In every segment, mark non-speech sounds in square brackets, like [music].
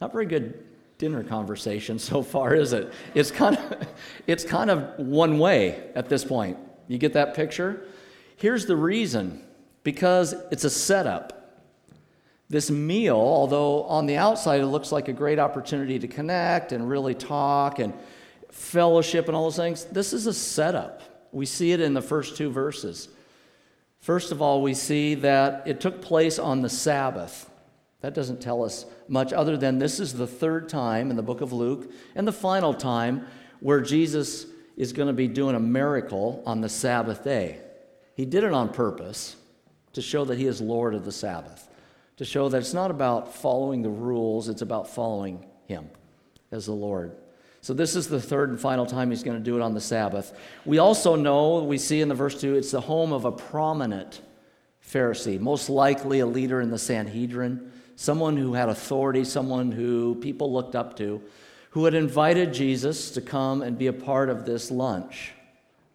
Not very good dinner conversation [laughs] so far, is it? It's kind of, it's kind of one way at this point. You get that picture? Here's the reason because it's a setup. This meal, although on the outside it looks like a great opportunity to connect and really talk and fellowship and all those things, this is a setup. We see it in the first two verses. First of all, we see that it took place on the Sabbath. That doesn't tell us much other than this is the third time in the book of Luke and the final time where Jesus is going to be doing a miracle on the Sabbath day. He did it on purpose to show that he is Lord of the Sabbath, to show that it's not about following the rules, it's about following him as the Lord. So, this is the third and final time he's going to do it on the Sabbath. We also know, we see in the verse 2, it's the home of a prominent Pharisee, most likely a leader in the Sanhedrin, someone who had authority, someone who people looked up to, who had invited Jesus to come and be a part of this lunch,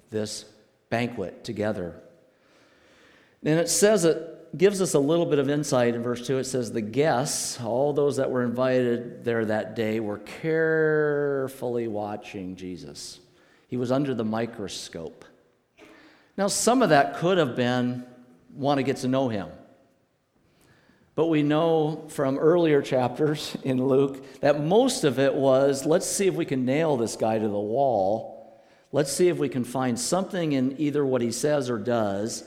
this banquet together. And it says it gives us a little bit of insight in verse 2. It says, The guests, all those that were invited there that day, were carefully watching Jesus. He was under the microscope. Now, some of that could have been want to get to know him. But we know from earlier chapters in Luke that most of it was let's see if we can nail this guy to the wall. Let's see if we can find something in either what he says or does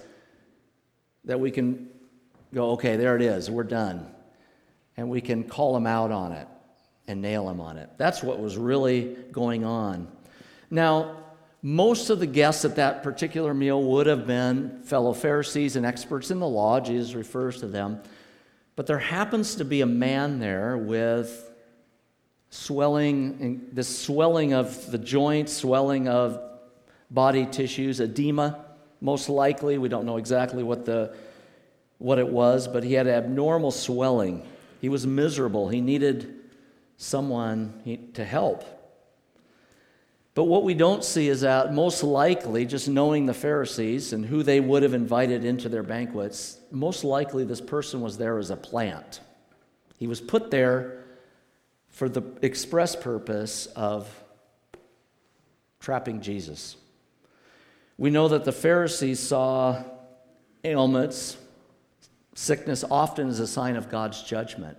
that we can go, okay, there it is, we're done. And we can call him out on it and nail him on it. That's what was really going on. Now, most of the guests at that particular meal would have been fellow Pharisees and experts in the law. Jesus refers to them. But there happens to be a man there with swelling, this swelling of the joints, swelling of body tissues, edema, most likely. We don't know exactly what the what it was, but he had abnormal swelling. He was miserable. He needed someone to help. But what we don't see is that most likely, just knowing the Pharisees and who they would have invited into their banquets, most likely this person was there as a plant. He was put there for the express purpose of trapping Jesus. We know that the Pharisees saw ailments, Sickness often is a sign of God's judgment.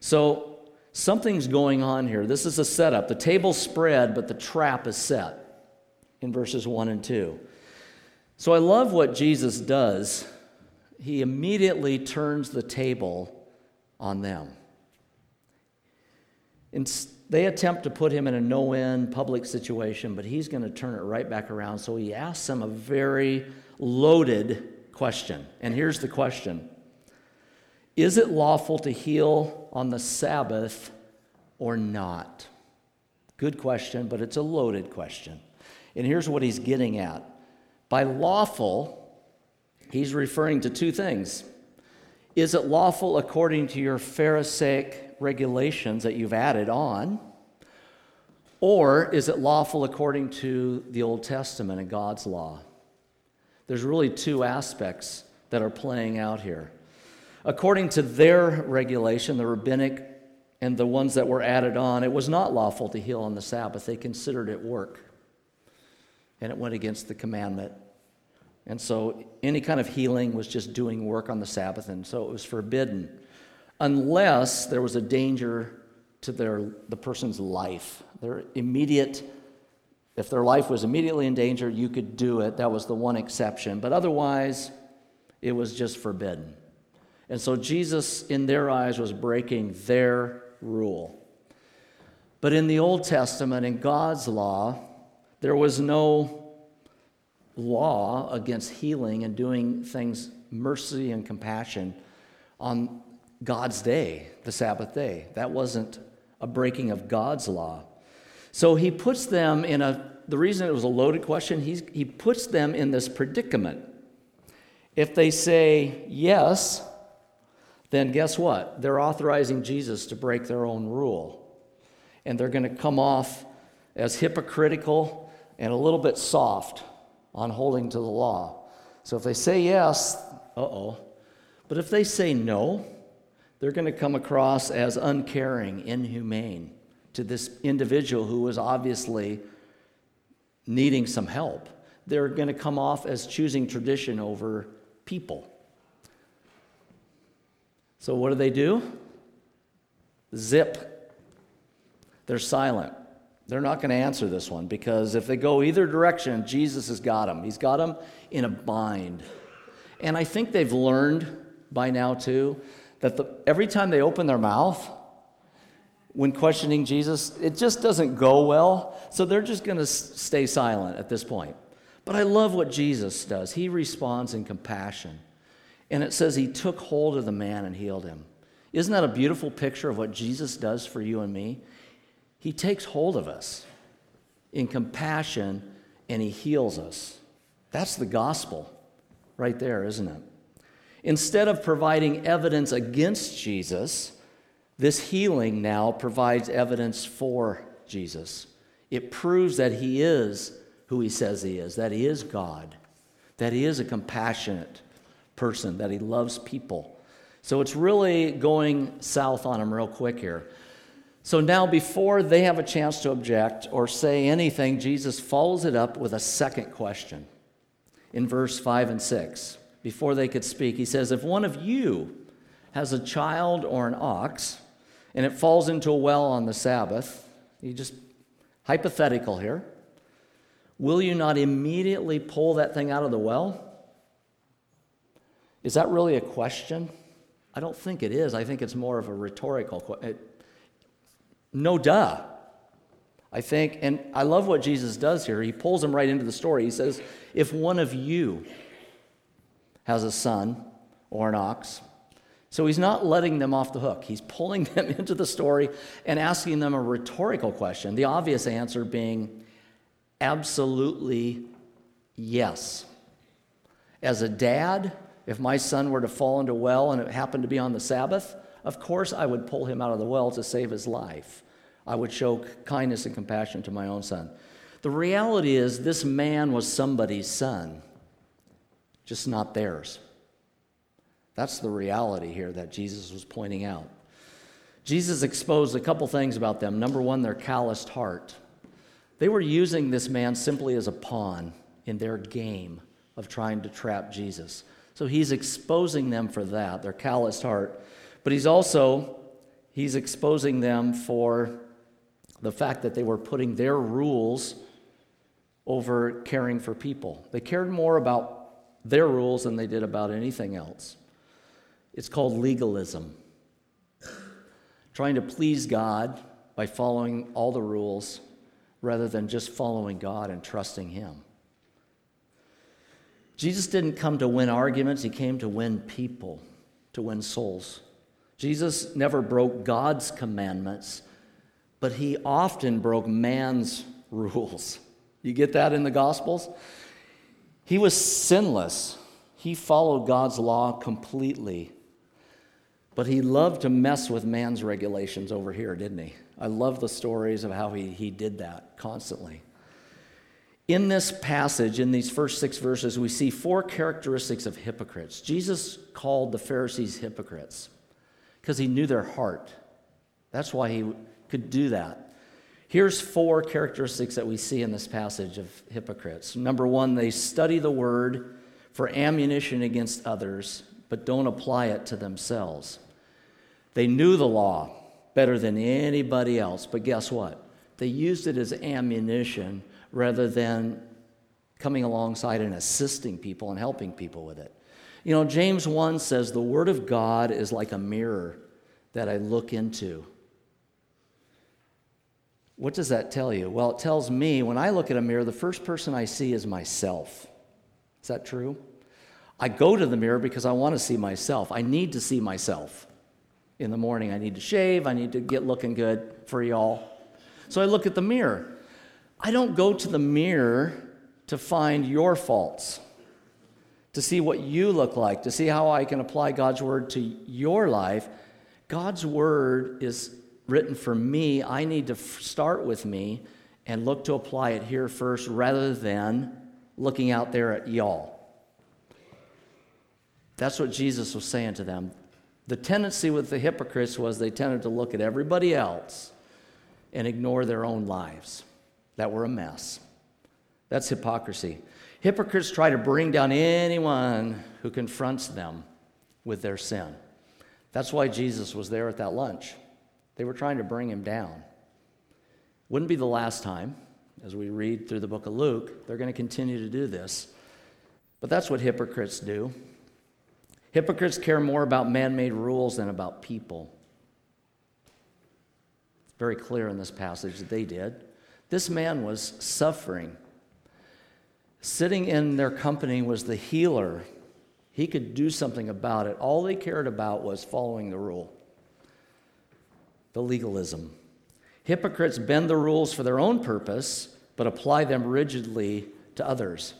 So something's going on here. This is a setup. The table's spread, but the trap is set in verses 1 and 2. So I love what Jesus does. He immediately turns the table on them. And they attempt to put him in a no win public situation, but he's going to turn it right back around. So he asks them a very loaded question. And here's the question Is it lawful to heal on the Sabbath or not? Good question, but it's a loaded question. And here's what he's getting at by lawful, he's referring to two things. Is it lawful according to your Pharisaic regulations that you've added on? Or is it lawful according to the Old Testament and God's law? There's really two aspects that are playing out here. According to their regulation, the rabbinic and the ones that were added on, it was not lawful to heal on the Sabbath. They considered it work. And it went against the commandment. And so any kind of healing was just doing work on the Sabbath, and so it was forbidden, unless there was a danger to their, the person's life, their immediate if their life was immediately in danger, you could do it. That was the one exception. But otherwise, it was just forbidden. And so Jesus, in their eyes, was breaking their rule. But in the Old Testament, in God's law, there was no law against healing and doing things mercy and compassion on God's day, the Sabbath day. That wasn't a breaking of God's law. So he puts them in a, the reason it was a loaded question, he's, he puts them in this predicament. If they say yes, then guess what? They're authorizing Jesus to break their own rule. And they're going to come off as hypocritical and a little bit soft on holding to the law. So if they say yes, uh oh. But if they say no, they're going to come across as uncaring, inhumane to this individual who was obviously needing some help. They're going to come off as choosing tradition over people. So, what do they do? Zip. They're silent. They're not going to answer this one because if they go either direction, Jesus has got them. He's got them in a bind. And I think they've learned by now, too, that the, every time they open their mouth, when questioning Jesus, it just doesn't go well. So they're just going to stay silent at this point. But I love what Jesus does. He responds in compassion. And it says he took hold of the man and healed him. Isn't that a beautiful picture of what Jesus does for you and me? He takes hold of us in compassion and he heals us. That's the gospel right there, isn't it? Instead of providing evidence against Jesus, this healing now provides evidence for Jesus. It proves that he is who he says he is, that he is God, that he is a compassionate person, that he loves people. So it's really going south on him real quick here. So now, before they have a chance to object or say anything, Jesus follows it up with a second question in verse 5 and 6. Before they could speak, he says, If one of you has a child or an ox, and it falls into a well on the Sabbath, you just hypothetical here, will you not immediately pull that thing out of the well? Is that really a question? I don't think it is. I think it's more of a rhetorical question. No duh. I think, and I love what Jesus does here. He pulls them right into the story. He says, If one of you has a son or an ox, so he's not letting them off the hook. He's pulling [laughs] them into the story and asking them a rhetorical question, the obvious answer being absolutely yes. As a dad, if my son were to fall into a well and it happened to be on the Sabbath, of course I would pull him out of the well to save his life. I would show kindness and compassion to my own son. The reality is, this man was somebody's son, just not theirs. That's the reality here that Jesus was pointing out. Jesus exposed a couple things about them. Number one, their calloused heart. They were using this man simply as a pawn in their game of trying to trap Jesus. So he's exposing them for that, their calloused heart. But he's also he's exposing them for the fact that they were putting their rules over caring for people. They cared more about their rules than they did about anything else. It's called legalism. Trying to please God by following all the rules rather than just following God and trusting Him. Jesus didn't come to win arguments, He came to win people, to win souls. Jesus never broke God's commandments, but He often broke man's [laughs] rules. You get that in the Gospels? He was sinless. He followed God's law completely. But he loved to mess with man's regulations over here, didn't he? I love the stories of how he, he did that constantly. In this passage, in these first six verses, we see four characteristics of hypocrites. Jesus called the Pharisees hypocrites because he knew their heart. That's why he could do that. Here's four characteristics that we see in this passage of hypocrites. Number one, they study the word for ammunition against others, but don't apply it to themselves. They knew the law better than anybody else, but guess what? They used it as ammunition rather than coming alongside and assisting people and helping people with it. You know, James 1 says, The Word of God is like a mirror that I look into. What does that tell you? Well, it tells me when I look at a mirror, the first person I see is myself. Is that true? I go to the mirror because I want to see myself. I need to see myself. In the morning, I need to shave, I need to get looking good for y'all. So I look at the mirror. I don't go to the mirror to find your faults, to see what you look like, to see how I can apply God's word to your life. God's word is written for me. I need to start with me and look to apply it here first rather than looking out there at y'all. That's what Jesus was saying to them. The tendency with the hypocrites was they tended to look at everybody else and ignore their own lives that were a mess. That's hypocrisy. Hypocrites try to bring down anyone who confronts them with their sin. That's why Jesus was there at that lunch. They were trying to bring him down. Wouldn't be the last time, as we read through the book of Luke. They're going to continue to do this. But that's what hypocrites do. Hypocrites care more about man made rules than about people. It's very clear in this passage that they did. This man was suffering. Sitting in their company was the healer. He could do something about it. All they cared about was following the rule the legalism. Hypocrites bend the rules for their own purpose, but apply them rigidly to others.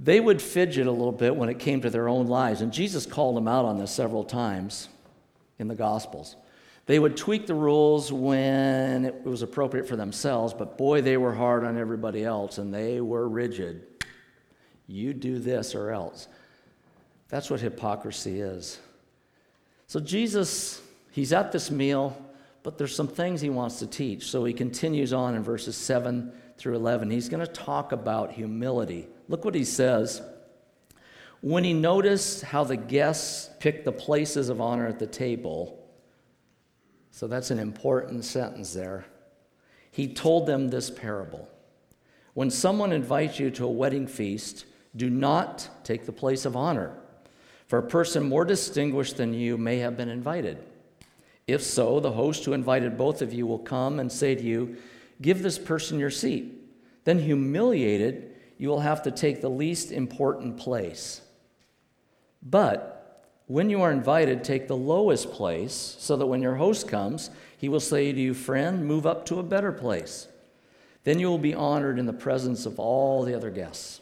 They would fidget a little bit when it came to their own lives, and Jesus called them out on this several times in the Gospels. They would tweak the rules when it was appropriate for themselves, but boy, they were hard on everybody else, and they were rigid. You do this or else. That's what hypocrisy is. So Jesus, he's at this meal, but there's some things he wants to teach. So he continues on in verses 7 through 11. He's going to talk about humility. Look what he says. When he noticed how the guests picked the places of honor at the table, so that's an important sentence there, he told them this parable. When someone invites you to a wedding feast, do not take the place of honor, for a person more distinguished than you may have been invited. If so, the host who invited both of you will come and say to you, Give this person your seat. Then, humiliated, you will have to take the least important place. But when you are invited, take the lowest place, so that when your host comes, he will say to you, Friend, move up to a better place. Then you will be honored in the presence of all the other guests.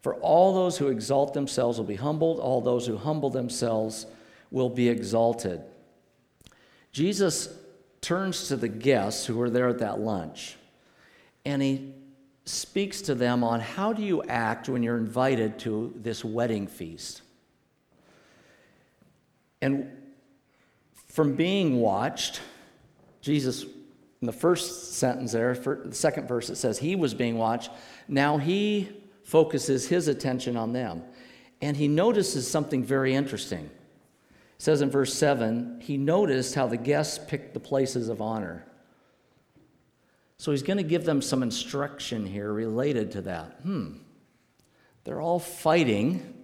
For all those who exalt themselves will be humbled, all those who humble themselves will be exalted. Jesus turns to the guests who were there at that lunch and he speaks to them on how do you act when you're invited to this wedding feast. And from being watched, Jesus, in the first sentence there, the second verse, it says he was being watched. Now he focuses his attention on them. And he notices something very interesting. It says in verse 7 he noticed how the guests picked the places of honor. So he's going to give them some instruction here related to that. Hmm. They're all fighting,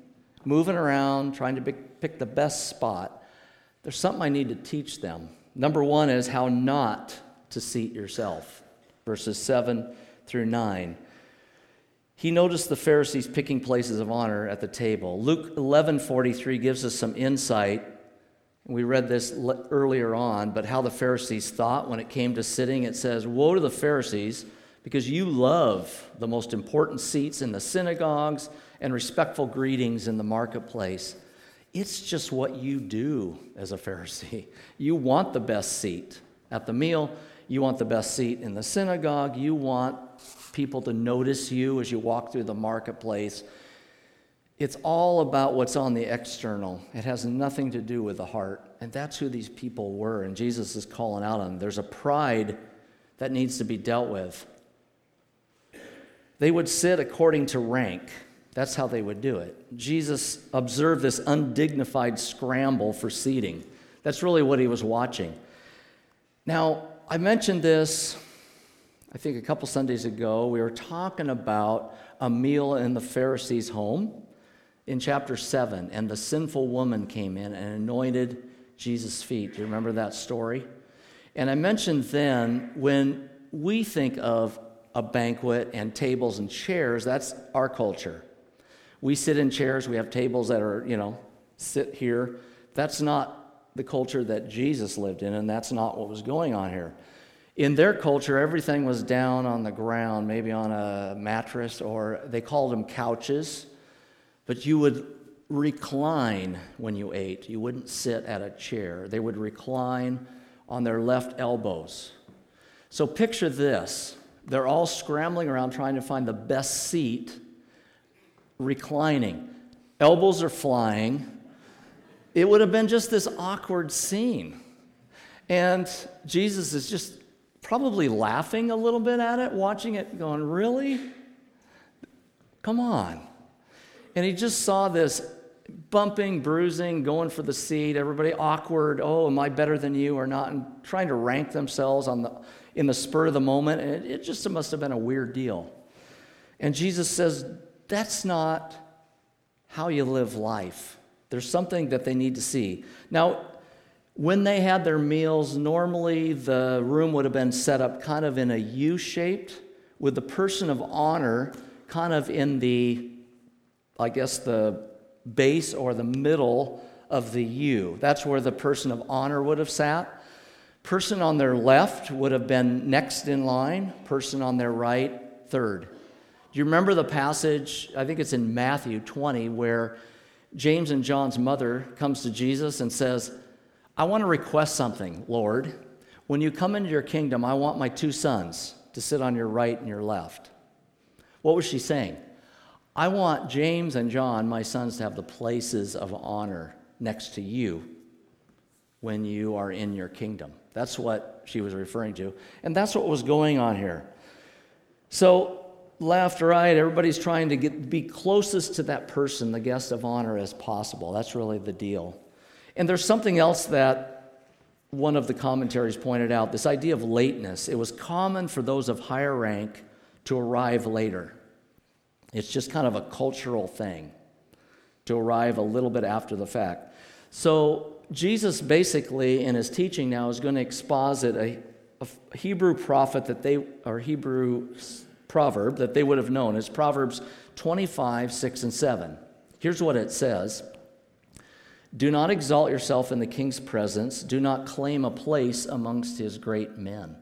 moving around, trying to pick, the best spot. There's something I need to teach them. Number one is how not to seat yourself, verses 7 through 9. He noticed the Pharisees picking places of honor at the table. Luke 11:43 gives us some insight we read this earlier on, but how the Pharisees thought when it came to sitting. It says, Woe to the Pharisees, because you love the most important seats in the synagogues and respectful greetings in the marketplace. It's just what you do as a Pharisee. You want the best seat at the meal, you want the best seat in the synagogue, you want people to notice you as you walk through the marketplace. It's all about what's on the external. It has nothing to do with the heart. And that's who these people were. And Jesus is calling out on them. There's a pride that needs to be dealt with. They would sit according to rank. That's how they would do it. Jesus observed this undignified scramble for seating. That's really what he was watching. Now, I mentioned this, I think, a couple Sundays ago. We were talking about a meal in the Pharisee's home in chapter 7, and the sinful woman came in and anointed Jesus' feet. Do you remember that story? And I mentioned then when we think of a banquet and tables and chairs, that's our culture. We sit in chairs, we have tables that are, you know, sit here. That's not the culture that Jesus lived in, and that's not what was going on here. In their culture, everything was down on the ground, maybe on a mattress, or they called them couches but you would recline when you ate. You wouldn't sit at a chair. They would recline on their left elbows. So picture this they're all scrambling around trying to find the best seat, reclining. Elbows are flying. it would have been just this awkward scene. And Jesus is just probably laughing a little bit at it, watching it, going, Really? Come on. And he just saw this bumping, bruising, going for the seat, everybody awkward. Oh, am I better than you or not? And trying to rank themselves on the, in the spur of the moment. And it, it just must have been a weird deal. And Jesus says, That's not how you live life. There's something that they need to see. Now, when they had their meals, normally the room would have been set up kind of in a U shaped, with the person of honor kind of in the, I guess, the base or the middle of the U. That's where the person of honor would have sat. Person on their left would have been next in line, person on their right, third. Do you remember the passage? I think it's in Matthew 20, where James and John's mother comes to Jesus and says, I want to request something, Lord. When you come into your kingdom, I want my two sons to sit on your right and your left. What was she saying? I want James and John, my sons, to have the places of honor next to you when you are in your kingdom. That's what she was referring to. And that's what was going on here. So, left, right, everybody's trying to get, be closest to that person, the guest of honor, as possible. That's really the deal. And there's something else that one of the commentaries pointed out this idea of lateness. It was common for those of higher rank to arrive later. It's just kind of a cultural thing to arrive a little bit after the fact. So, Jesus basically, in his teaching now, is going to exposit a, a Hebrew prophet that they, or Hebrew proverb that they would have known. It's Proverbs 25, 6, and 7. Here's what it says do not exalt yourself in the king's presence. Do not claim a place amongst his great men.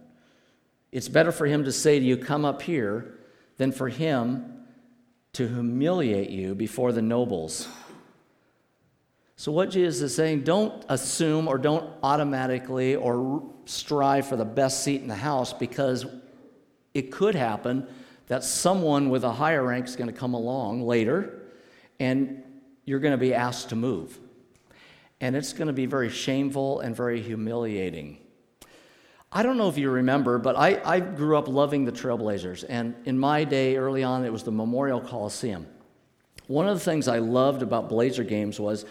It's better for him to say to you, Come up here, than for him to humiliate you before the nobles. So, what Jesus is saying, don't assume or don't automatically or strive for the best seat in the house because it could happen that someone with a higher rank is going to come along later and you're going to be asked to move and it's going to be very shameful and very humiliating. I don't know if you remember, but I, I grew up loving the Trailblazers, and in my day, early on, it was the Memorial Coliseum. One of the things I loved about Blazer games was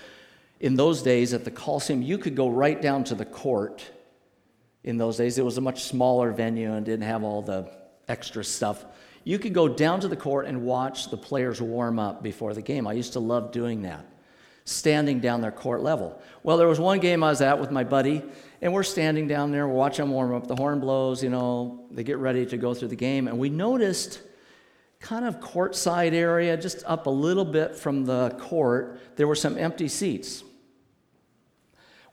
in those days at the Coliseum, you could go right down to the court. In those days, it was a much smaller venue and didn't have all the extra stuff. You could go down to the court and watch the players warm up before the game. I used to love doing that standing down their court level. Well, there was one game I was at with my buddy, and we're standing down there, watching them warm up. The horn blows, you know, they get ready to go through the game, and we noticed kind of courtside area, just up a little bit from the court, there were some empty seats.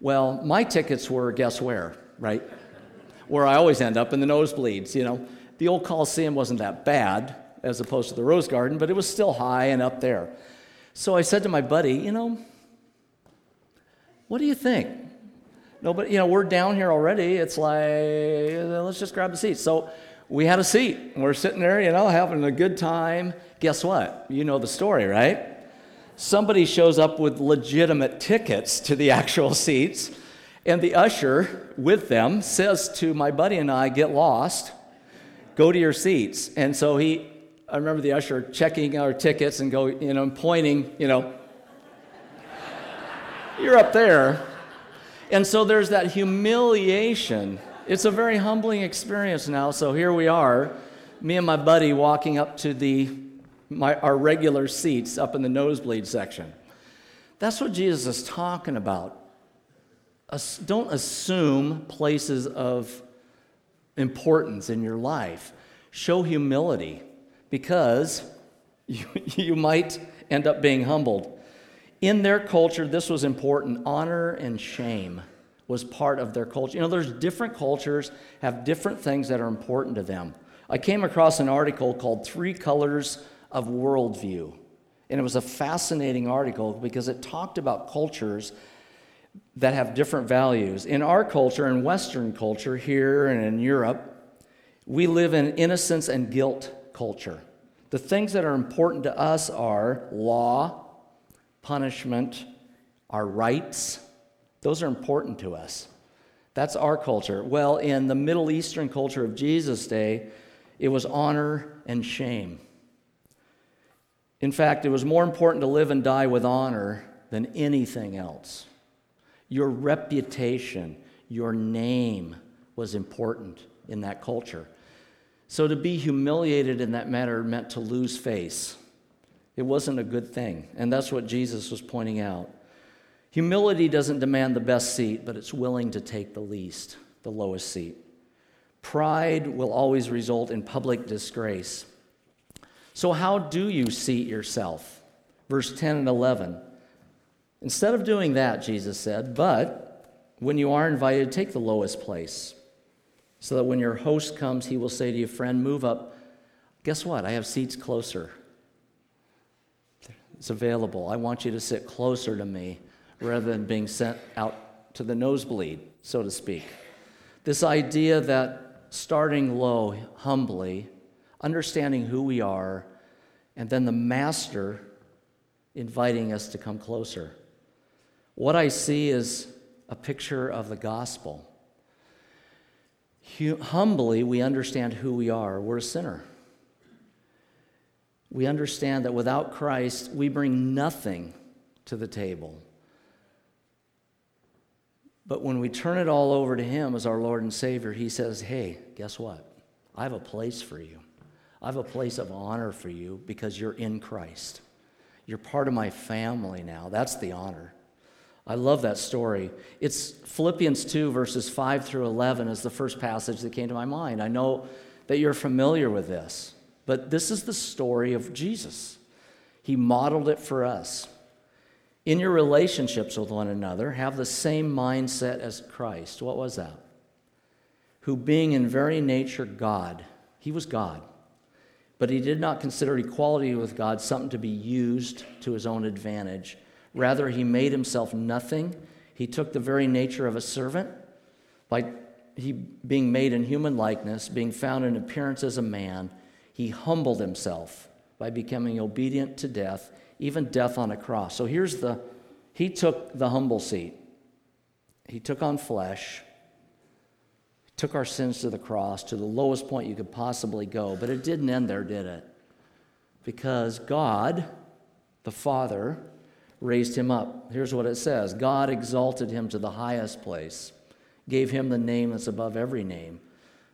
Well, my tickets were guess where, right? where I always end up in the nosebleeds, you know. The old Coliseum wasn't that bad as opposed to the Rose Garden, but it was still high and up there. So I said to my buddy, you know, what do you think? No, but you know, we're down here already. It's like, uh, let's just grab a seat. So we had a seat. We're sitting there, you know, having a good time. Guess what? You know the story, right? Somebody shows up with legitimate tickets to the [laughs] actual seats, and the usher with them says to my buddy and I, Get lost, go to your seats. And so he I remember the usher checking our tickets and go, you know, pointing, you know, [laughs] you're up there. And so there's that humiliation. It's a very humbling experience now. So here we are, me and my buddy walking up to the my, our regular seats up in the nosebleed section. That's what Jesus is talking about. Don't assume places of importance in your life. Show humility because [laughs] you, you might end up being humbled. In their culture, this was important. Honor and shame was part of their culture. You know, there's different cultures have different things that are important to them. I came across an article called Three Colors of Worldview. And it was a fascinating article because it talked about cultures that have different values. In our culture, in Western culture, here and in Europe, we live in innocence and guilt culture. The things that are important to us are law, punishment, our rights, those are important to us. That's our culture. Well, in the Middle Eastern culture of Jesus' day, it was honor and shame. In fact, it was more important to live and die with honor than anything else. Your reputation, your name was important in that culture. So to be humiliated in that manner meant to lose face. It wasn't a good thing. And that's what Jesus was pointing out. Humility doesn't demand the best seat, but it's willing to take the least, the lowest seat. Pride will always result in public disgrace. So, how do you seat yourself? Verse 10 and 11. Instead of doing that, Jesus said, but when you are invited, take the lowest place, so that when your host comes, he will say to you, Friend, move up. Guess what? I have seats closer. It's available. I want you to sit closer to me rather than being sent out to the nosebleed, so to speak. This idea that starting low, humbly, understanding who we are, and then the master inviting us to come closer. What I see is a picture of the gospel. Humbly, we understand who we are. We're a sinner. We understand that without Christ, we bring nothing to the table. But when we turn it all over to Him as our Lord and Savior, He says, Hey, guess what? I have a place for you. I have a place of honor for you because you're in Christ. You're part of my family now. That's the honor. I love that story. It's Philippians 2, verses 5 through 11, is the first passage that came to my mind. I know that you're familiar with this, but this is the story of Jesus. He modeled it for us. In your relationships with one another, have the same mindset as Christ. What was that? Who, being in very nature God, he was God, but he did not consider equality with God something to be used to his own advantage. Rather, he made himself nothing. He took the very nature of a servant by he being made in human likeness, being found in appearance as a man, he humbled himself by becoming obedient to death, even death on a cross. So here's the he took the humble seat. He took on flesh, took our sins to the cross, to the lowest point you could possibly go. But it didn't end there, did it? Because God, the Father, raised him up. Here's what it says God exalted him to the highest place, gave him the name that's above every name.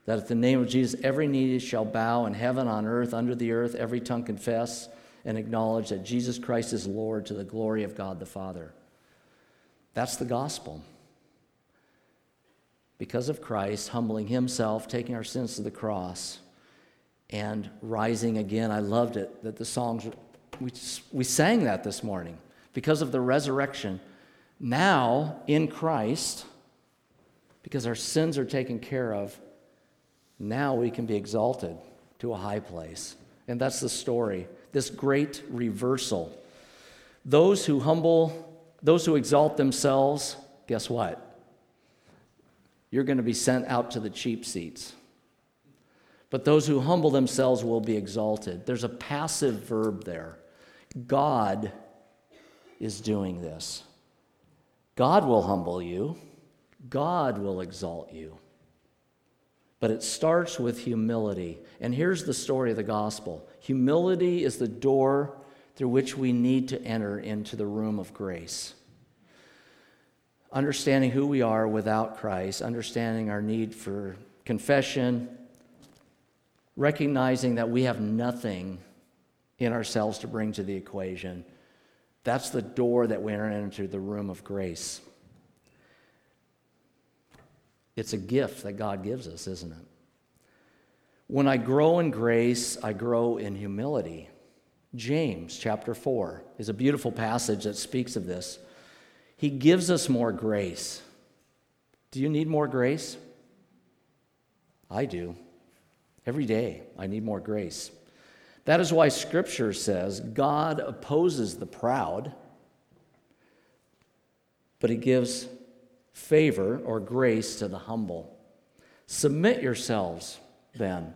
That at the name of Jesus, every knee shall bow in heaven, on earth, under the earth, every tongue confess and acknowledge that Jesus Christ is Lord to the glory of God the Father. That's the gospel. Because of Christ humbling himself, taking our sins to the cross, and rising again. I loved it that the songs, we, we sang that this morning because of the resurrection. Now, in Christ, because our sins are taken care of, now we can be exalted to a high place. And that's the story, this great reversal. Those who humble, those who exalt themselves, guess what? You're going to be sent out to the cheap seats. But those who humble themselves will be exalted. There's a passive verb there. God is doing this. God will humble you, God will exalt you. But it starts with humility. And here's the story of the gospel humility is the door through which we need to enter into the room of grace. Understanding who we are without Christ, understanding our need for confession, recognizing that we have nothing in ourselves to bring to the equation that's the door that we enter into the room of grace. It's a gift that God gives us, isn't it? When I grow in grace, I grow in humility. James chapter 4 is a beautiful passage that speaks of this. He gives us more grace. Do you need more grace? I do. Every day, I need more grace. That is why Scripture says God opposes the proud, but He gives favor or grace to the humble. Submit yourselves, then.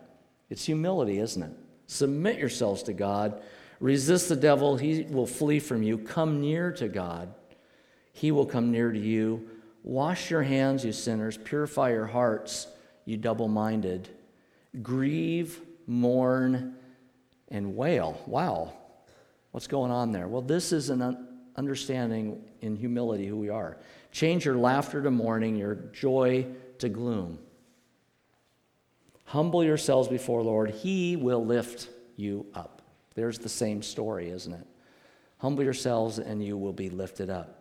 It's humility, isn't it? Submit yourselves to God. Resist the devil, he will flee from you. Come near to God. He will come near to you. Wash your hands, you sinners. Purify your hearts, you double minded. Grieve, mourn, and wail. Wow. What's going on there? Well, this is an understanding in humility who we are. Change your laughter to mourning, your joy to gloom. Humble yourselves before Lord, He will lift you up. There's the same story, isn't it? Humble yourselves and you will be lifted up.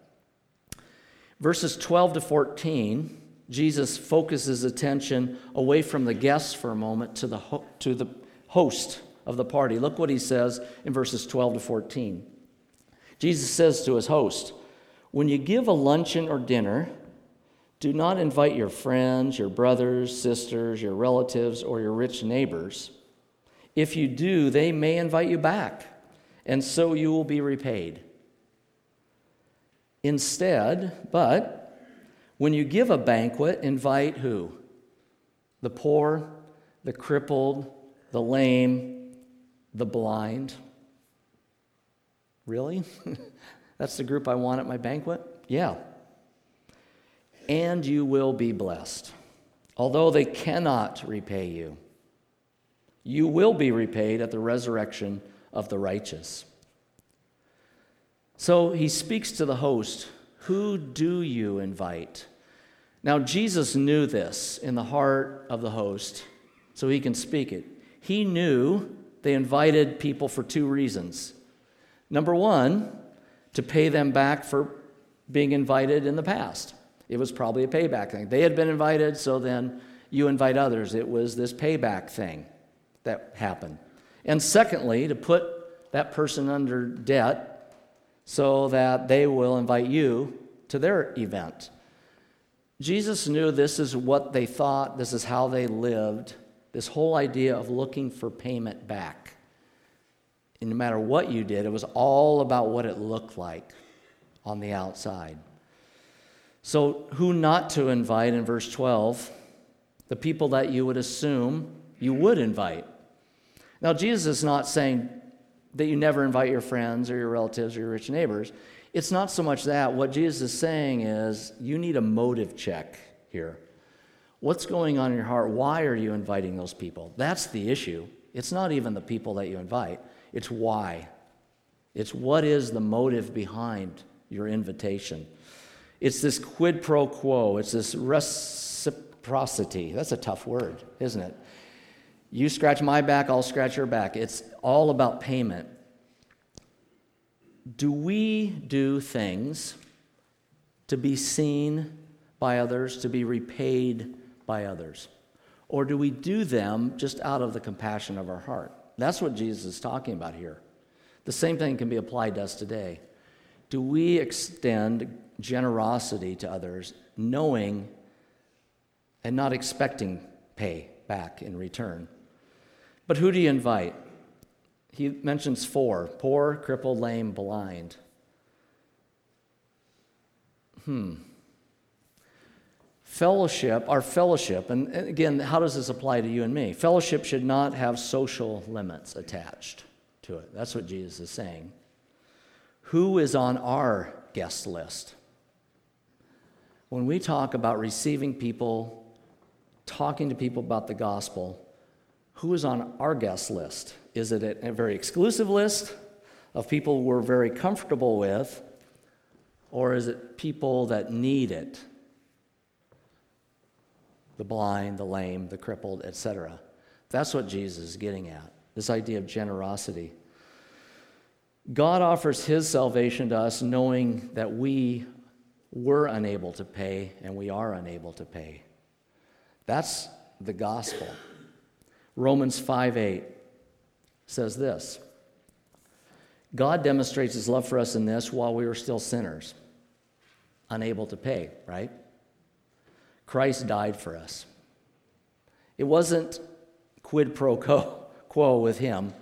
Verses 12 to 14, Jesus focuses attention away from the guests for a moment to the, ho- to the host of the party. Look what he says in verses 12 to 14. Jesus says to his host, When you give a luncheon or dinner, do not invite your friends, your brothers, sisters, your relatives, or your rich neighbors. If you do, they may invite you back, and so you will be repaid. Instead, but when you give a banquet, invite who? The poor, the crippled, the lame, the blind. Really? [laughs] That's the group I want at my banquet? Yeah. And you will be blessed. Although they cannot repay you, you will be repaid at the resurrection of the righteous. So he speaks to the host Who do you invite? Now, Jesus knew this in the heart of the host, so he can speak it. He knew they invited people for two reasons. Number one, to pay them back for being invited in the past. It was probably a payback thing. They had been invited, so then you invite others. It was this payback thing that happened. And secondly, to put that person under debt so that they will invite you to their event. Jesus knew this is what they thought, this is how they lived, this whole idea of looking for payment back. And no matter what you did, it was all about what it looked like on the outside. So, who not to invite in verse 12? The people that you would assume you would invite. Now, Jesus is not saying that you never invite your friends or your relatives or your rich neighbors. It's not so much that. What Jesus is saying is you need a motive check here. What's going on in your heart? Why are you inviting those people? That's the issue. It's not even the people that you invite, it's why. It's what is the motive behind your invitation. It's this quid pro quo, it's this reciprocity. That's a tough word, isn't it? You scratch my back, I'll scratch your back. It's all about payment. Do we do things to be seen by others, to be repaid by others? Or do we do them just out of the compassion of our heart? That's what Jesus is talking about here. The same thing can be applied to us today. Do we extend generosity to others knowing and not expecting pay back in return? But who do you invite? He mentions four poor, crippled, lame, blind. Hmm. Fellowship, our fellowship, and again, how does this apply to you and me? Fellowship should not have social limits attached to it. That's what Jesus is saying. Who is on our guest list? When we talk about receiving people, talking to people about the gospel, who is on our guest list? Is it a very exclusive list of people we're very comfortable with, or is it people that need it? The blind, the lame, the crippled, etc. That's what Jesus is getting at this idea of generosity. God offers his salvation to us knowing that we were unable to pay and we are unable to pay. That's the gospel. Romans 5 8 says this God demonstrates his love for us in this while we were still sinners, unable to pay, right? Christ died for us. It wasn't quid pro [laughs] quo with him.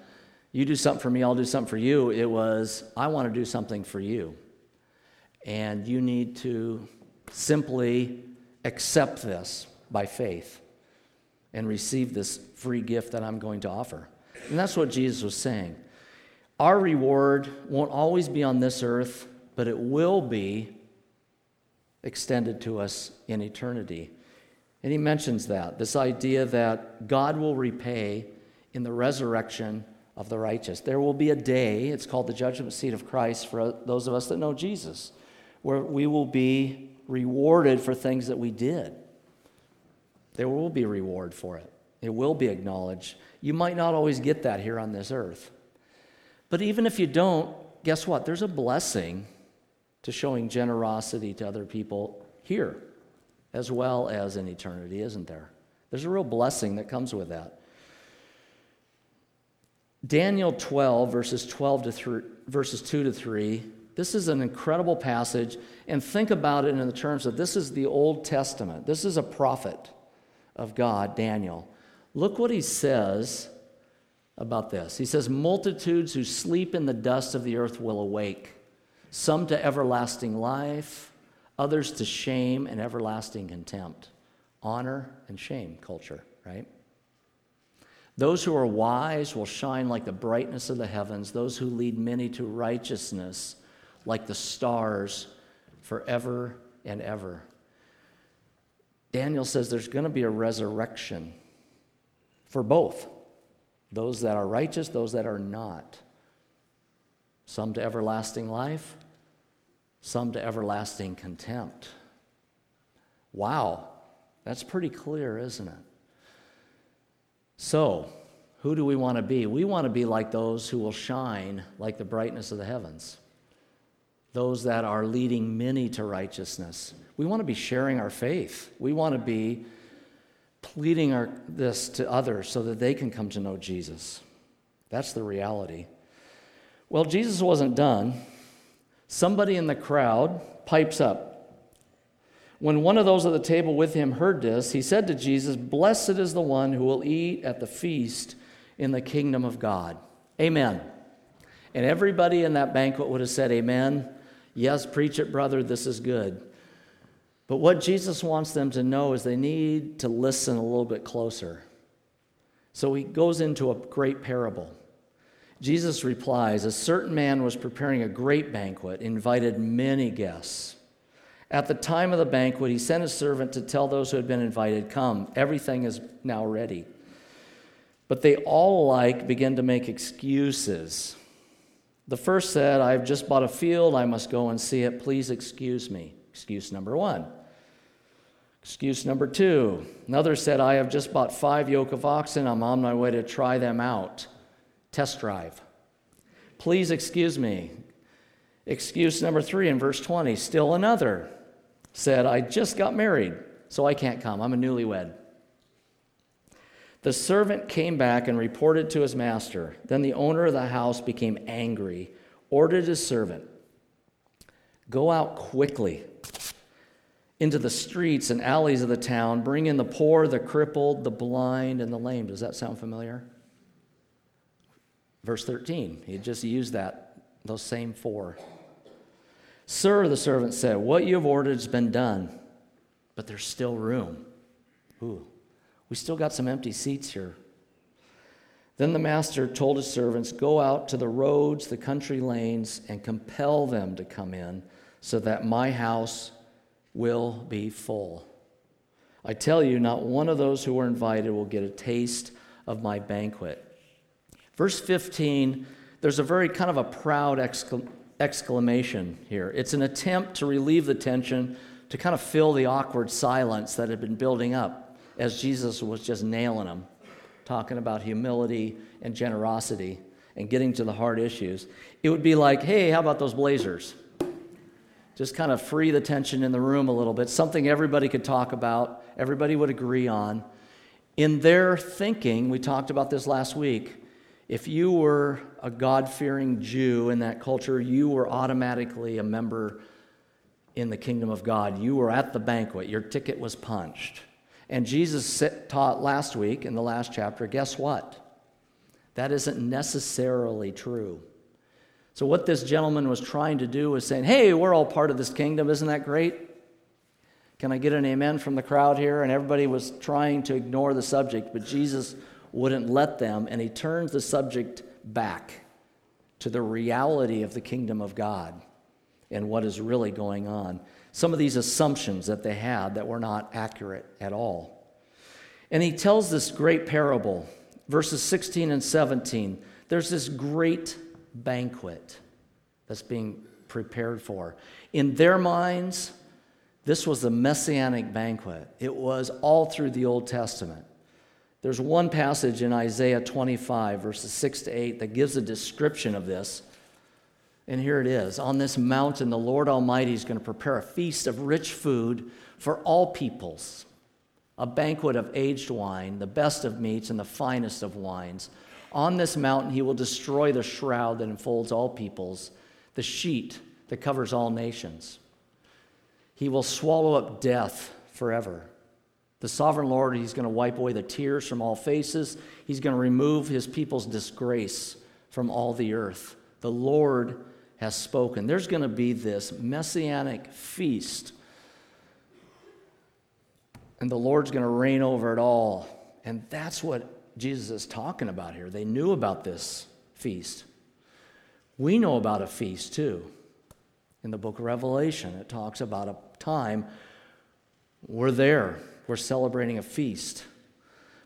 You do something for me, I'll do something for you. It was, I want to do something for you. And you need to simply accept this by faith and receive this free gift that I'm going to offer. And that's what Jesus was saying. Our reward won't always be on this earth, but it will be extended to us in eternity. And he mentions that this idea that God will repay in the resurrection of the righteous. There will be a day, it's called the judgment seat of Christ for those of us that know Jesus, where we will be rewarded for things that we did. There will be reward for it, it will be acknowledged. You might not always get that here on this earth. But even if you don't, guess what? There's a blessing to showing generosity to other people here as well as in eternity, isn't there? There's a real blessing that comes with that. Daniel 12, verses 12 to 3, verses 2 to 3. This is an incredible passage, and think about it in the terms of this is the Old Testament. This is a prophet of God, Daniel. Look what he says about this. He says, Multitudes who sleep in the dust of the earth will awake, some to everlasting life, others to shame and everlasting contempt. Honor and shame culture, right? Those who are wise will shine like the brightness of the heavens, those who lead many to righteousness like the stars forever and ever. Daniel says there's going to be a resurrection for both those that are righteous, those that are not. Some to everlasting life, some to everlasting contempt. Wow, that's pretty clear, isn't it? So, who do we want to be? We want to be like those who will shine like the brightness of the heavens, those that are leading many to righteousness. We want to be sharing our faith. We want to be pleading our, this to others so that they can come to know Jesus. That's the reality. Well, Jesus wasn't done. Somebody in the crowd pipes up. When one of those at the table with him heard this, he said to Jesus, Blessed is the one who will eat at the feast in the kingdom of God. Amen. And everybody in that banquet would have said, Amen. Yes, preach it, brother. This is good. But what Jesus wants them to know is they need to listen a little bit closer. So he goes into a great parable. Jesus replies A certain man was preparing a great banquet, invited many guests. At the time of the banquet, he sent his servant to tell those who had been invited, Come, everything is now ready. But they all alike began to make excuses. The first said, I have just bought a field, I must go and see it. Please excuse me. Excuse number one. Excuse number two. Another said, I have just bought five yoke of oxen. I'm on my way to try them out. Test drive. Please excuse me. Excuse number three in verse 20. Still another said, I just got married, so I can't come. I'm a newlywed. The servant came back and reported to his master. Then the owner of the house became angry, ordered his servant, Go out quickly into the streets and alleys of the town, bring in the poor, the crippled, the blind, and the lame. Does that sound familiar? Verse 13, he just used that, those same four. Sir, the servant said, What you have ordered has been done, but there's still room. Ooh, we still got some empty seats here. Then the master told his servants, Go out to the roads, the country lanes, and compel them to come in, so that my house will be full. I tell you, not one of those who are invited will get a taste of my banquet. Verse 15, there's a very kind of a proud exclamation here. It's an attempt to relieve the tension, to kind of fill the awkward silence that had been building up as Jesus was just nailing them, talking about humility and generosity and getting to the hard issues. It would be like, hey, how about those blazers? just kind of free the tension in the room a little bit, something everybody could talk about, everybody would agree on. In their thinking, we talked about this last week, if you were a God fearing Jew in that culture, you were automatically a member in the kingdom of God. You were at the banquet, your ticket was punched. And Jesus taught last week in the last chapter guess what? That isn't necessarily true. So, what this gentleman was trying to do was saying, Hey, we're all part of this kingdom. Isn't that great? Can I get an amen from the crowd here? And everybody was trying to ignore the subject, but Jesus wouldn't let them, and he turns the subject back to the reality of the kingdom of God and what is really going on. Some of these assumptions that they had that were not accurate at all. And he tells this great parable, verses 16 and 17. There's this great banquet that's being prepared for. In their minds, this was the messianic banquet. It was all through the Old Testament. There's one passage in Isaiah 25, verses 6 to 8, that gives a description of this. And here it is On this mountain, the Lord Almighty is going to prepare a feast of rich food for all peoples, a banquet of aged wine, the best of meats, and the finest of wines. On this mountain, he will destroy the shroud that enfolds all peoples, the sheet that covers all nations. He will swallow up death forever. The sovereign Lord, He's going to wipe away the tears from all faces. He's going to remove His people's disgrace from all the earth. The Lord has spoken. There's going to be this messianic feast, and the Lord's going to reign over it all. And that's what Jesus is talking about here. They knew about this feast. We know about a feast too. In the book of Revelation, it talks about a time we're there we're celebrating a feast.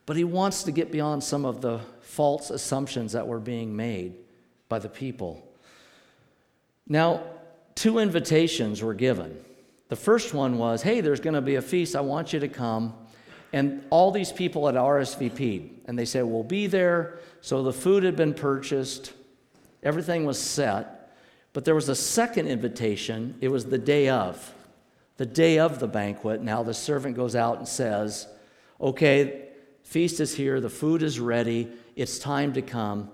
But he wants to get beyond some of the false assumptions that were being made by the people. Now, two invitations were given. The first one was, hey, there's going to be a feast. I want you to come. And all these people had RSVP'd. And they said, we'll be there. So the food had been purchased, everything was set. But there was a second invitation. It was the day of the day of the banquet, now the servant goes out and says, Okay, feast is here, the food is ready, it's time to come.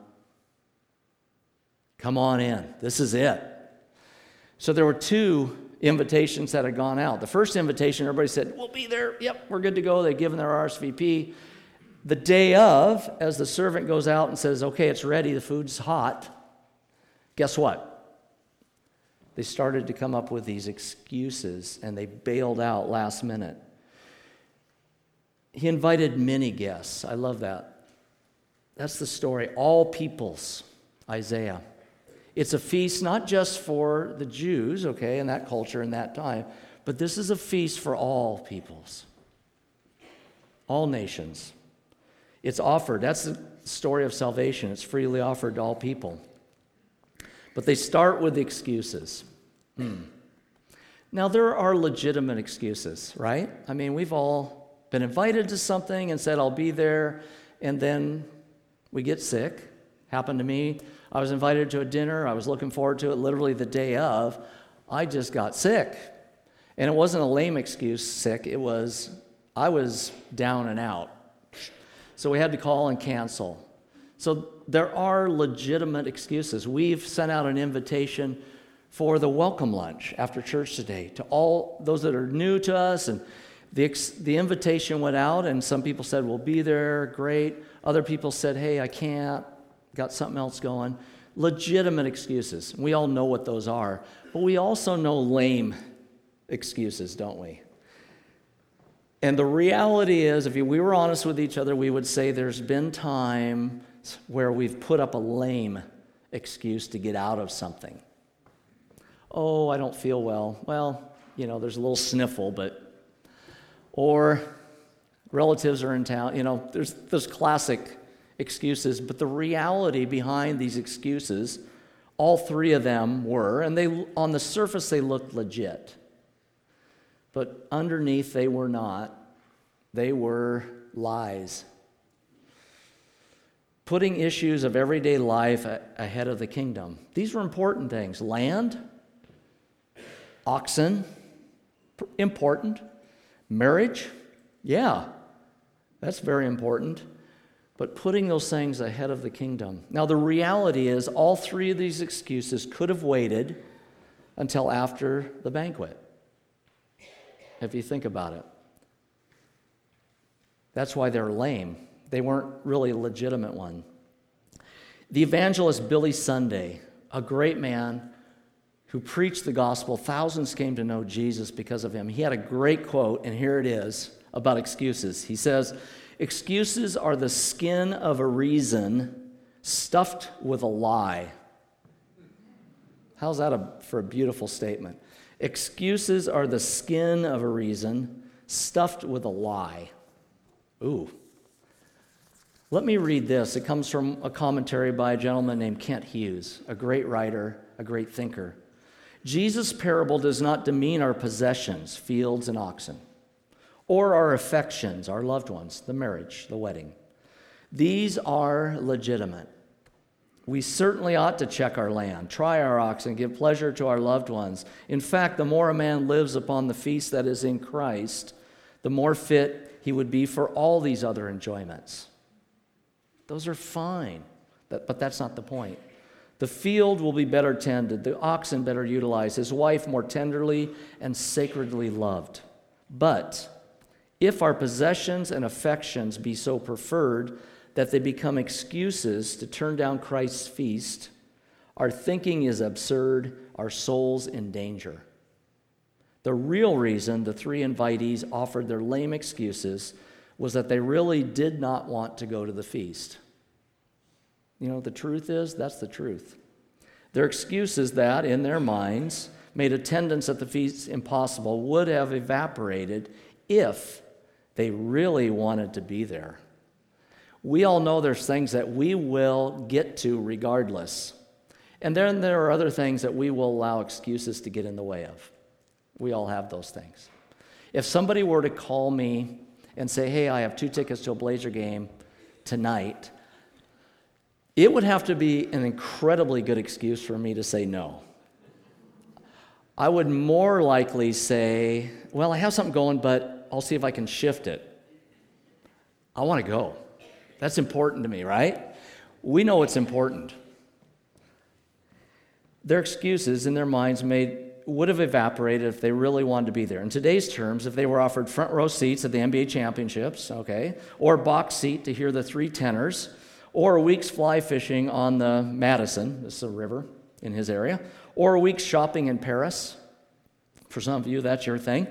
Come on in. This is it. So there were two invitations that had gone out. The first invitation, everybody said, We'll be there. Yep, we're good to go. They'd given their RSVP. The day of, as the servant goes out and says, Okay, it's ready, the food's hot, guess what? They started to come up with these excuses and they bailed out last minute. He invited many guests. I love that. That's the story. All peoples, Isaiah. It's a feast not just for the Jews, okay, in that culture in that time, but this is a feast for all peoples, all nations. It's offered. That's the story of salvation. It's freely offered to all people. But they start with excuses. Hmm. Now, there are legitimate excuses, right? I mean, we've all been invited to something and said, I'll be there, and then we get sick. Happened to me. I was invited to a dinner. I was looking forward to it literally the day of. I just got sick. And it wasn't a lame excuse, sick. It was, I was down and out. So we had to call and cancel. So there are legitimate excuses. We've sent out an invitation for the welcome lunch after church today to all those that are new to us. And the, the invitation went out, and some people said, We'll be there, great. Other people said, Hey, I can't, got something else going. Legitimate excuses. We all know what those are, but we also know lame excuses, don't we? And the reality is, if we were honest with each other, we would say there's been times where we've put up a lame excuse to get out of something. Oh, I don't feel well. Well, you know, there's a little sniffle, but. Or relatives are in town. You know, there's those classic excuses, but the reality behind these excuses, all three of them were, and they on the surface they looked legit. But underneath they were not. They were lies putting issues of everyday life ahead of the kingdom. These were important things land, oxen, important. Marriage, yeah, that's very important. But putting those things ahead of the kingdom. Now, the reality is, all three of these excuses could have waited until after the banquet, if you think about it. That's why they're lame. They weren't really a legitimate one. The evangelist Billy Sunday, a great man who preached the gospel, thousands came to know Jesus because of him. He had a great quote, and here it is about excuses. He says, Excuses are the skin of a reason stuffed with a lie. How's that a, for a beautiful statement? Excuses are the skin of a reason stuffed with a lie. Ooh. Let me read this. It comes from a commentary by a gentleman named Kent Hughes, a great writer, a great thinker. Jesus' parable does not demean our possessions, fields and oxen, or our affections, our loved ones, the marriage, the wedding. These are legitimate. We certainly ought to check our land, try our oxen, give pleasure to our loved ones. In fact, the more a man lives upon the feast that is in Christ, the more fit he would be for all these other enjoyments. Those are fine, but that's not the point. The field will be better tended, the oxen better utilized, his wife more tenderly and sacredly loved. But if our possessions and affections be so preferred that they become excuses to turn down Christ's feast, our thinking is absurd, our souls in danger. The real reason the three invitees offered their lame excuses was that they really did not want to go to the feast. You know, the truth is, that's the truth. Their excuses that, in their minds, made attendance at the feast impossible would have evaporated if they really wanted to be there. We all know there's things that we will get to regardless. And then there are other things that we will allow excuses to get in the way of. We all have those things. If somebody were to call me and say, hey, I have two tickets to a Blazer game tonight, it would have to be an incredibly good excuse for me to say no. I would more likely say, well, I have something going, but I'll see if I can shift it. I want to go. That's important to me, right? We know it's important. Their excuses in their minds made would have evaporated if they really wanted to be there. In today's terms, if they were offered front row seats at the NBA championships, okay, or box seat to hear the three tenors, or a week's fly fishing on the Madison, this is a river in his area, or a week's shopping in Paris, for some of you, that's your thing,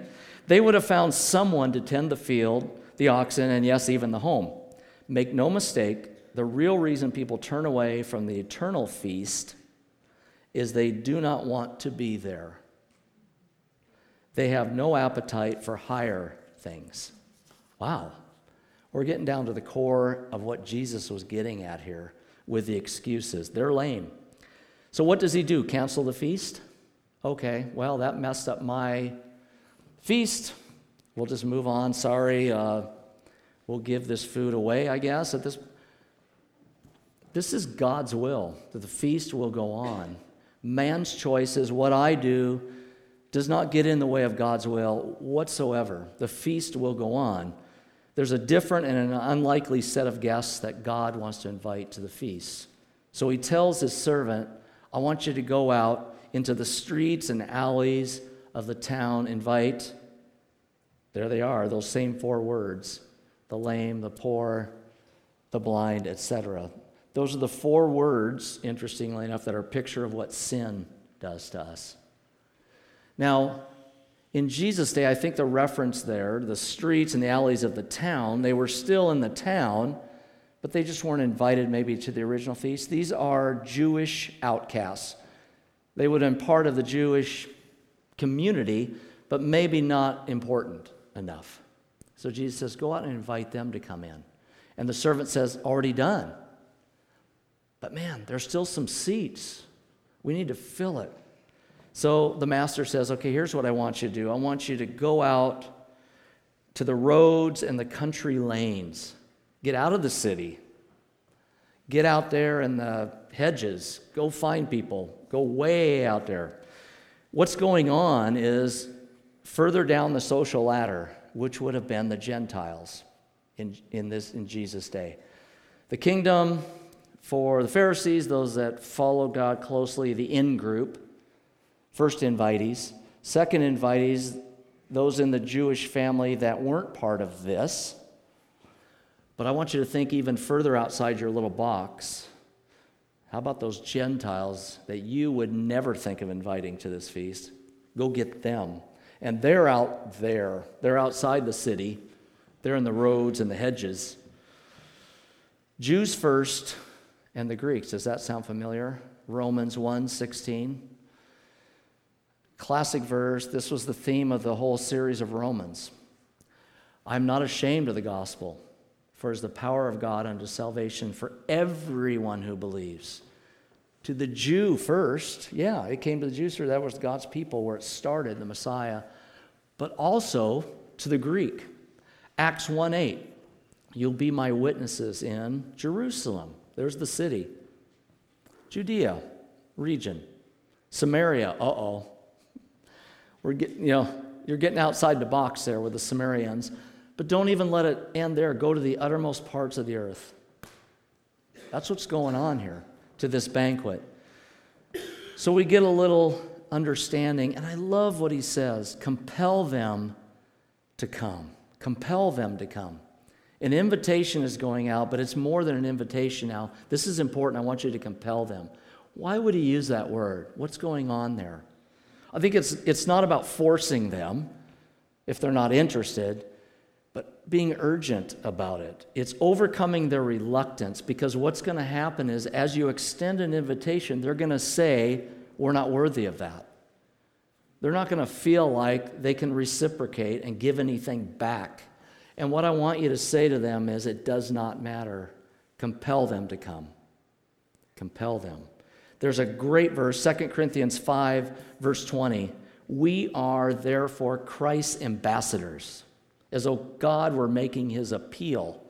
they would have found someone to tend the field, the oxen, and yes, even the home. Make no mistake, the real reason people turn away from the eternal feast is they do not want to be there. They have no appetite for higher things. Wow. We're getting down to the core of what Jesus was getting at here with the excuses. They're lame. So, what does he do? Cancel the feast? Okay, well, that messed up my feast. We'll just move on. Sorry. Uh, we'll give this food away, I guess. At this, this is God's will that the feast will go on. Man's choice is what I do does not get in the way of God's will whatsoever. The feast will go on. There's a different and an unlikely set of guests that God wants to invite to the feast. So he tells his servant, I want you to go out into the streets and alleys of the town, invite, there they are, those same four words the lame, the poor, the blind, etc. Those are the four words, interestingly enough, that are a picture of what sin does to us. Now, in Jesus' day, I think the reference there, the streets and the alleys of the town, they were still in the town, but they just weren't invited maybe to the original feast. These are Jewish outcasts. They would have been part of the Jewish community, but maybe not important enough. So Jesus says, Go out and invite them to come in. And the servant says, Already done. But man, there's still some seats. We need to fill it. So the master says, Okay, here's what I want you to do I want you to go out to the roads and the country lanes, get out of the city, get out there in the hedges, go find people, go way out there. What's going on is further down the social ladder, which would have been the Gentiles in, in, this, in Jesus' day. The kingdom for the Pharisees, those that follow God closely, the in group, First invitees. Second invitees, those in the Jewish family that weren't part of this. But I want you to think even further outside your little box. How about those Gentiles that you would never think of inviting to this feast? Go get them. And they're out there, they're outside the city, they're in the roads and the hedges. Jews first and the Greeks. Does that sound familiar? Romans 1 16. Classic verse. This was the theme of the whole series of Romans. I'm not ashamed of the gospel, for is the power of God unto salvation for everyone who believes. To the Jew first, yeah, it came to the Jews, that was God's people where it started, the Messiah, but also to the Greek. Acts 1 8, you'll be my witnesses in Jerusalem. There's the city. Judea, region. Samaria, uh oh. We're getting, you know, you're getting outside the box there with the Samaritans. But don't even let it end there. Go to the uttermost parts of the earth. That's what's going on here to this banquet. So we get a little understanding, and I love what he says compel them to come. Compel them to come. An invitation is going out, but it's more than an invitation now. This is important. I want you to compel them. Why would he use that word? What's going on there? I think it's, it's not about forcing them if they're not interested but being urgent about it. It's overcoming their reluctance because what's going to happen is as you extend an invitation, they're going to say, We're not worthy of that. They're not going to feel like they can reciprocate and give anything back. And what I want you to say to them is, It does not matter. Compel them to come. Compel them. There's a great verse, 2 Corinthians 5, verse 20. We are therefore Christ's ambassadors as though God were making his appeal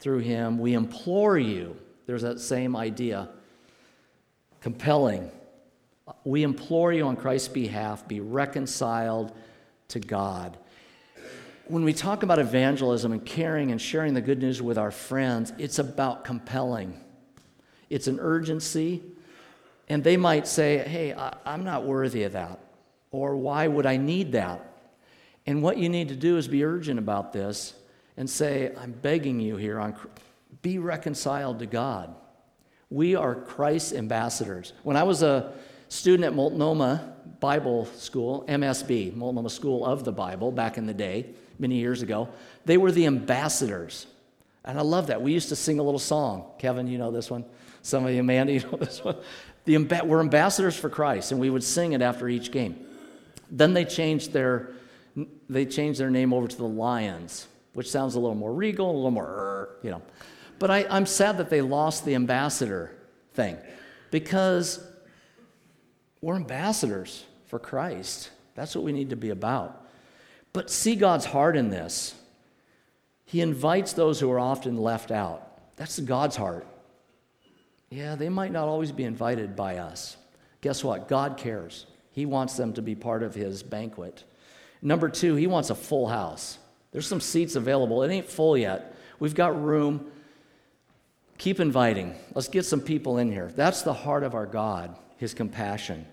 through him. We implore you, there's that same idea, compelling. We implore you on Christ's behalf, be reconciled to God. When we talk about evangelism and caring and sharing the good news with our friends, it's about compelling. It's an urgency. And they might say, hey, I'm not worthy of that. Or why would I need that? And what you need to do is be urgent about this and say, I'm begging you here, on, be reconciled to God. We are Christ's ambassadors. When I was a student at Multnomah Bible School, MSB, Multnomah School of the Bible, back in the day, many years ago, they were the ambassadors. And I love that. We used to sing a little song. Kevin, you know this one. Some of you, Amanda, [laughs] you know this one. The, we're ambassadors for Christ, and we would sing it after each game. Then they changed their they changed their name over to the Lions, which sounds a little more regal, a little more, you know. But I, I'm sad that they lost the ambassador thing because we're ambassadors for Christ. That's what we need to be about. But see God's heart in this. He invites those who are often left out. That's God's heart. Yeah, they might not always be invited by us. Guess what? God cares. He wants them to be part of His banquet. Number two, he wants a full house. There's some seats available. It ain't full yet. We've got room. Keep inviting. Let's get some people in here. That's the heart of our God, his compassion.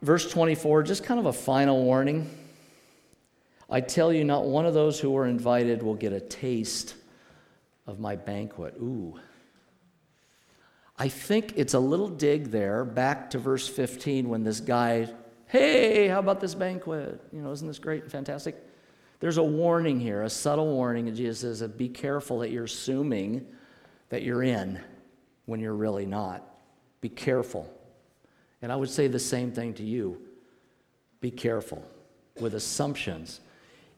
Verse 24, just kind of a final warning. I tell you, not one of those who are invited will get a taste of my banquet. Ooh. I think it's a little dig there back to verse 15 when this guy Hey, how about this banquet? You know, isn't this great and fantastic? There's a warning here, a subtle warning, and Jesus says, Be careful that you're assuming that you're in when you're really not. Be careful. And I would say the same thing to you. Be careful with assumptions.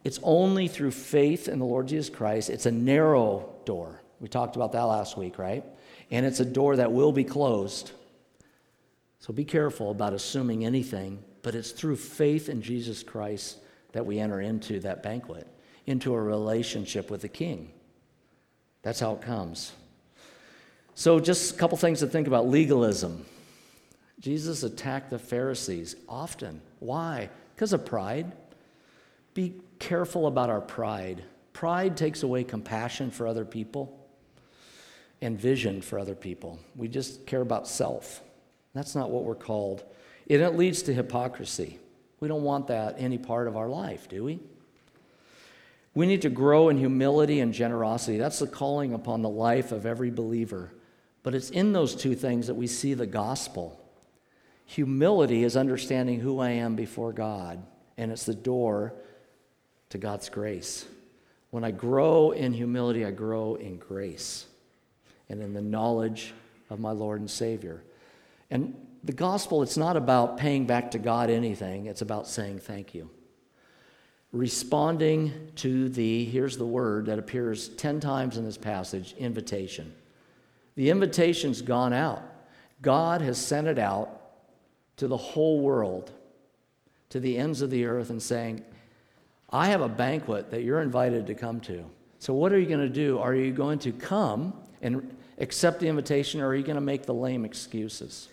It's only through faith in the Lord Jesus Christ. It's a narrow door. We talked about that last week, right? And it's a door that will be closed. So be careful about assuming anything but it's through faith in Jesus Christ that we enter into that banquet, into a relationship with the King. That's how it comes. So, just a couple things to think about legalism. Jesus attacked the Pharisees often. Why? Because of pride. Be careful about our pride. Pride takes away compassion for other people and vision for other people. We just care about self. That's not what we're called and it leads to hypocrisy. We don't want that any part of our life, do we? We need to grow in humility and generosity. That's the calling upon the life of every believer. But it's in those two things that we see the gospel. Humility is understanding who I am before God, and it's the door to God's grace. When I grow in humility, I grow in grace and in the knowledge of my Lord and Savior. And the gospel, it's not about paying back to God anything, it's about saying thank you. Responding to the, here's the word that appears 10 times in this passage invitation. The invitation's gone out. God has sent it out to the whole world, to the ends of the earth, and saying, I have a banquet that you're invited to come to. So, what are you going to do? Are you going to come and accept the invitation, or are you going to make the lame excuses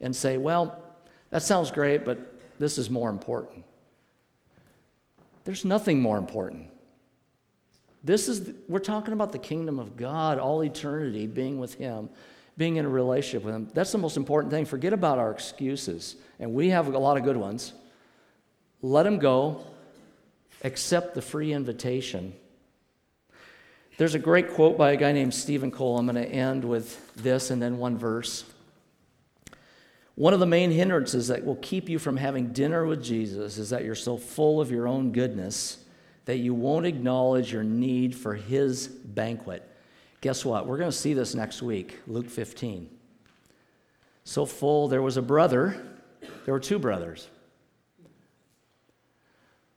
and say, Well, that sounds great, but this is more important? There's nothing more important. This is, we're talking about the kingdom of God, all eternity, being with Him, being in a relationship with Him. That's the most important thing. Forget about our excuses. And we have a lot of good ones. Let them go. Accept the free invitation. There's a great quote by a guy named Steven Cole. I'm going to end with this and then one verse. One of the main hindrances that will keep you from having dinner with Jesus is that you're so full of your own goodness that you won't acknowledge your need for his banquet. Guess what? We're going to see this next week, Luke 15. So full, there was a brother, there were two brothers.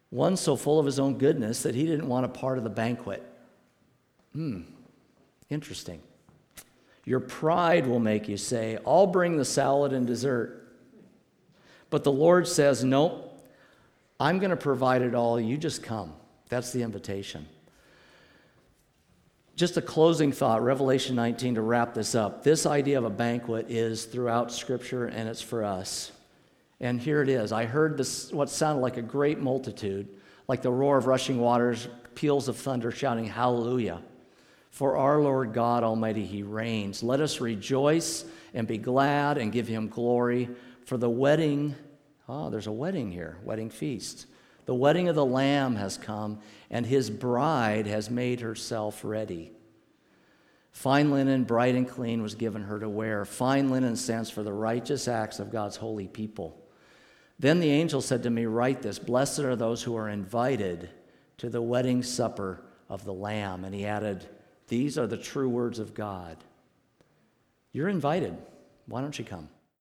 One so full of his own goodness that he didn't want a part of the banquet. Hmm, interesting. Your pride will make you say, I'll bring the salad and dessert. But the Lord says, Nope, I'm going to provide it all. You just come. That's the invitation. Just a closing thought, Revelation 19, to wrap this up. This idea of a banquet is throughout Scripture and it's for us. And here it is. I heard this, what sounded like a great multitude, like the roar of rushing waters, peals of thunder shouting, Hallelujah. For our Lord God Almighty, He reigns. Let us rejoice and be glad and give Him glory. For the wedding, oh, there's a wedding here, wedding feast. The wedding of the Lamb has come, and His bride has made herself ready. Fine linen, bright and clean, was given her to wear. Fine linen stands for the righteous acts of God's holy people. Then the angel said to me, Write this Blessed are those who are invited to the wedding supper of the Lamb. And he added, these are the true words of God. You're invited. Why don't you come?